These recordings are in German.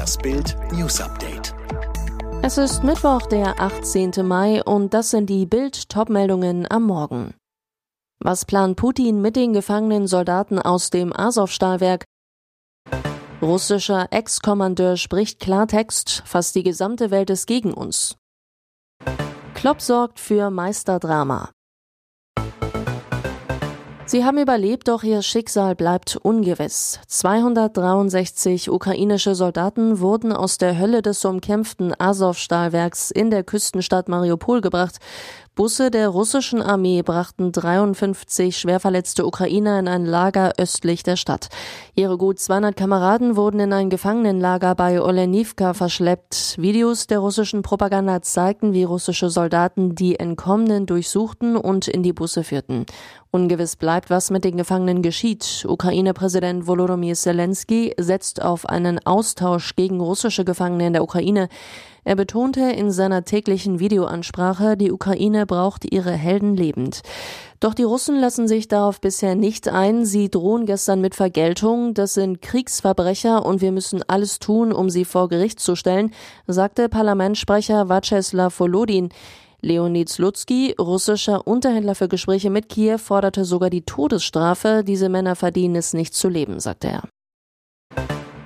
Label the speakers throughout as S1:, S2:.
S1: Das Bild News Update.
S2: Es ist Mittwoch, der 18. Mai und das sind die Bild Topmeldungen am Morgen. Was plant Putin mit den gefangenen Soldaten aus dem Azov-Stahlwerk? Russischer Ex-Kommandeur spricht Klartext, fast die gesamte Welt ist gegen uns. Klopp sorgt für Meisterdrama. Sie haben überlebt, doch ihr Schicksal bleibt ungewiss. 263 ukrainische Soldaten wurden aus der Hölle des umkämpften Azov-Stahlwerks in der Küstenstadt Mariupol gebracht. Busse der russischen Armee brachten 53 schwerverletzte Ukrainer in ein Lager östlich der Stadt. Ihre gut 200 Kameraden wurden in ein Gefangenenlager bei Olenivka verschleppt. Videos der russischen Propaganda zeigten, wie russische Soldaten die Entkommenen durchsuchten und in die Busse führten. Ungewiss bleibt, was mit den Gefangenen geschieht. Ukraine-Präsident Volodymyr Zelensky setzt auf einen Austausch gegen russische Gefangene in der Ukraine. Er betonte in seiner täglichen Videoansprache, die Ukraine braucht ihre Helden lebend. Doch die Russen lassen sich darauf bisher nicht ein. Sie drohen gestern mit Vergeltung. Das sind Kriegsverbrecher und wir müssen alles tun, um sie vor Gericht zu stellen, sagte Parlamentssprecher Vyacheslav Volodin. Leonid Slutsky, russischer Unterhändler für Gespräche mit Kiew, forderte sogar die Todesstrafe. Diese Männer verdienen es nicht zu leben, sagte er.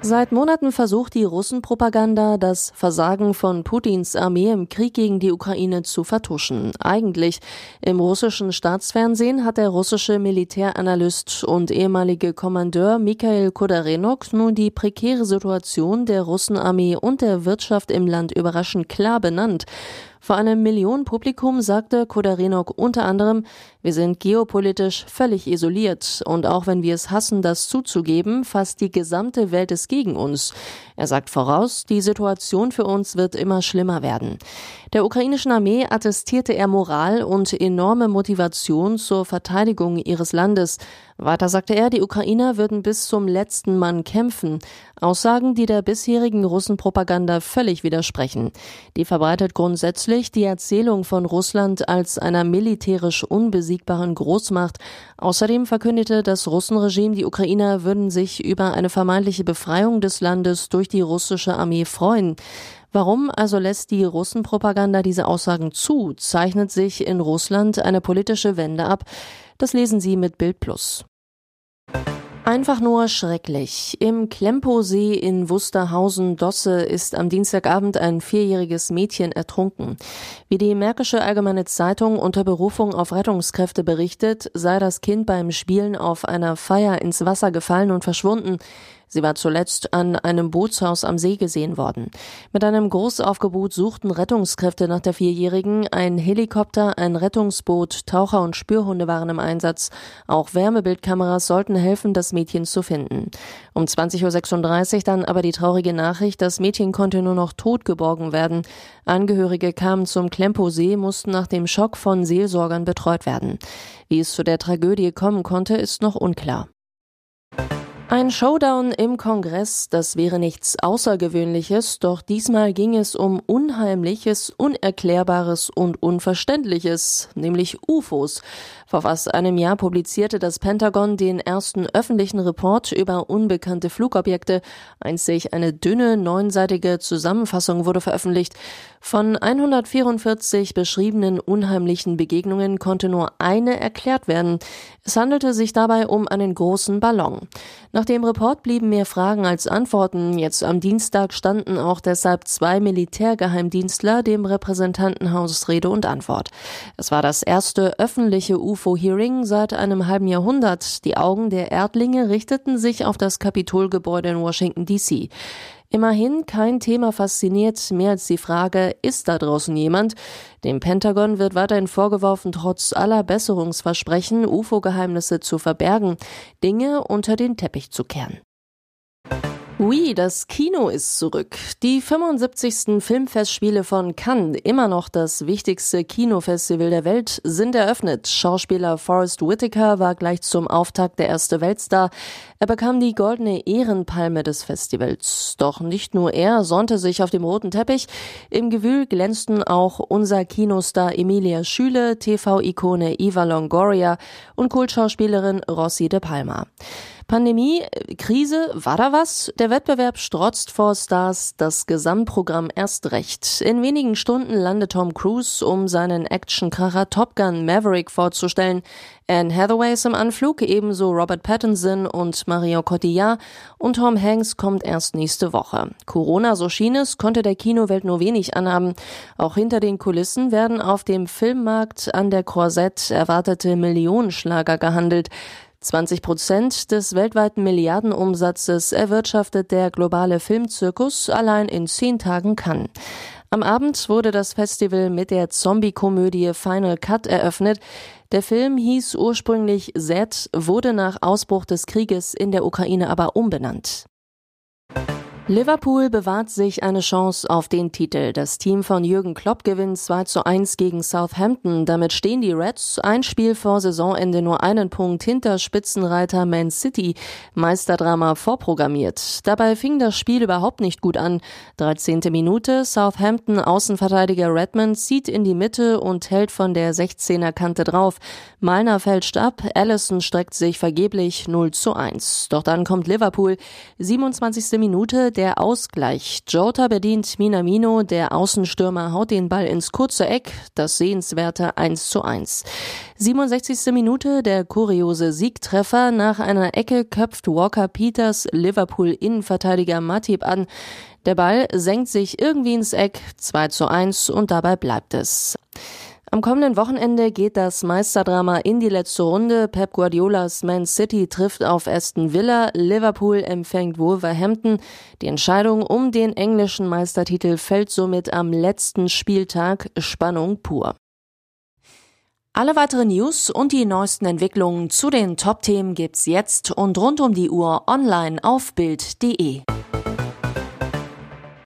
S2: Seit Monaten versucht die Russenpropaganda, das Versagen von Putins Armee im Krieg gegen die Ukraine zu vertuschen. Eigentlich im russischen Staatsfernsehen hat der russische Militäranalyst und ehemalige Kommandeur Mikhail Kodarenok nun die prekäre Situation der Russenarmee und der Wirtschaft im Land überraschend klar benannt. Vor einem Millionenpublikum sagte Kodarinok unter anderem, wir sind geopolitisch völlig isoliert und auch wenn wir es hassen, das zuzugeben, fast die gesamte Welt ist gegen uns. Er sagt voraus, die Situation für uns wird immer schlimmer werden. Der ukrainischen Armee attestierte er Moral und enorme Motivation zur Verteidigung ihres Landes. Weiter sagte er, die Ukrainer würden bis zum letzten Mann kämpfen. Aussagen, die der bisherigen Russenpropaganda völlig widersprechen. Die verbreitet grundsätzlich die Erzählung von Russland als einer militärisch unbesiegbaren Großmacht. Außerdem verkündete das Russenregime, die Ukrainer würden sich über eine vermeintliche Befreiung des Landes durch die russische Armee freuen. Warum also lässt die Russenpropaganda diese Aussagen zu? Zeichnet sich in Russland eine politische Wende ab? Das lesen Sie mit Bild Plus. Einfach nur schrecklich. Im Klemposee in Wusterhausen-Dosse ist am Dienstagabend ein vierjähriges Mädchen ertrunken. Wie die Märkische Allgemeine Zeitung unter Berufung auf Rettungskräfte berichtet, sei das Kind beim Spielen auf einer Feier ins Wasser gefallen und verschwunden. Sie war zuletzt an einem Bootshaus am See gesehen worden. Mit einem Großaufgebot suchten Rettungskräfte nach der Vierjährigen. Ein Helikopter, ein Rettungsboot, Taucher und Spürhunde waren im Einsatz. Auch Wärmebildkameras sollten helfen, das Mädchen zu finden. Um 20.36 Uhr dann aber die traurige Nachricht, das Mädchen konnte nur noch tot geborgen werden. Angehörige kamen zum Klempo-See, mussten nach dem Schock von Seelsorgern betreut werden. Wie es zu der Tragödie kommen konnte, ist noch unklar. Ein Showdown im Kongress, das wäre nichts Außergewöhnliches, doch diesmal ging es um Unheimliches, Unerklärbares und Unverständliches, nämlich UFOs. Vor fast einem Jahr publizierte das Pentagon den ersten öffentlichen Report über unbekannte Flugobjekte. Einzig eine dünne, neunseitige Zusammenfassung wurde veröffentlicht. Von 144 beschriebenen unheimlichen Begegnungen konnte nur eine erklärt werden. Es handelte sich dabei um einen großen Ballon. Nach dem Report blieben mehr Fragen als Antworten. Jetzt am Dienstag standen auch deshalb zwei Militärgeheimdienstler dem Repräsentantenhaus Rede und Antwort. Es war das erste öffentliche UFO UFO-Hearing seit einem halben Jahrhundert. Die Augen der Erdlinge richteten sich auf das Kapitolgebäude in Washington, D.C. Immerhin kein Thema fasziniert mehr als die Frage, ist da draußen jemand? Dem Pentagon wird weiterhin vorgeworfen, trotz aller Besserungsversprechen UFO-Geheimnisse zu verbergen, Dinge unter den Teppich zu kehren. Oui, das Kino ist zurück. Die 75. Filmfestspiele von Cannes, immer noch das wichtigste Kinofestival der Welt, sind eröffnet. Schauspieler Forrest Whitaker war gleich zum Auftakt der erste Weltstar. Er bekam die goldene Ehrenpalme des Festivals. Doch nicht nur er sonnte sich auf dem roten Teppich. Im Gewühl glänzten auch unser Kinostar Emilia Schüle, TV-Ikone Eva Longoria und Kultschauspielerin Rossi de Palma. Pandemie, Krise, war da was? Der Wettbewerb strotzt vor Stars, das Gesamtprogramm erst recht. In wenigen Stunden landet Tom Cruise, um seinen Actionkracher Top Gun Maverick vorzustellen. Anne Hathaway ist im Anflug, ebenso Robert Pattinson und Mario Cotillard und Tom Hanks kommt erst nächste Woche. Corona, so schien es, konnte der Kinowelt nur wenig anhaben. Auch hinter den Kulissen werden auf dem Filmmarkt an der Korsett erwartete Millionenschlager gehandelt. 20 Prozent des weltweiten Milliardenumsatzes erwirtschaftet der globale Filmzirkus allein in zehn Tagen Cannes. Am Abend wurde das Festival mit der Zombie-Komödie Final Cut eröffnet. Der Film hieß ursprünglich Z, wurde nach Ausbruch des Krieges in der Ukraine aber umbenannt. Liverpool bewahrt sich eine Chance auf den Titel. Das Team von Jürgen Klopp gewinnt 2 zu 1 gegen Southampton. Damit stehen die Reds ein Spiel vor Saisonende nur einen Punkt hinter Spitzenreiter Man City. Meisterdrama vorprogrammiert. Dabei fing das Spiel überhaupt nicht gut an. 13. Minute, Southampton Außenverteidiger Redmond zieht in die Mitte und hält von der 16er Kante drauf. Malner fälscht ab, Allison streckt sich vergeblich 0 zu 1. Doch dann kommt Liverpool. 27. Minute, der Ausgleich. Jota bedient Minamino, der Außenstürmer haut den Ball ins kurze Eck, das sehenswerte 1 zu 1. 67. Minute, der kuriose Siegtreffer. Nach einer Ecke köpft Walker Peters Liverpool Innenverteidiger Matip an. Der Ball senkt sich irgendwie ins Eck, 2 zu 1 und dabei bleibt es. Am kommenden Wochenende geht das Meisterdrama in die letzte Runde. Pep Guardiolas Man City trifft auf Aston Villa, Liverpool empfängt Wolverhampton. Die Entscheidung um den englischen Meistertitel fällt somit am letzten Spieltag. Spannung pur. Alle weiteren News und die neuesten Entwicklungen zu den Top-Themen gibt's jetzt und rund um die Uhr online auf Bild.de.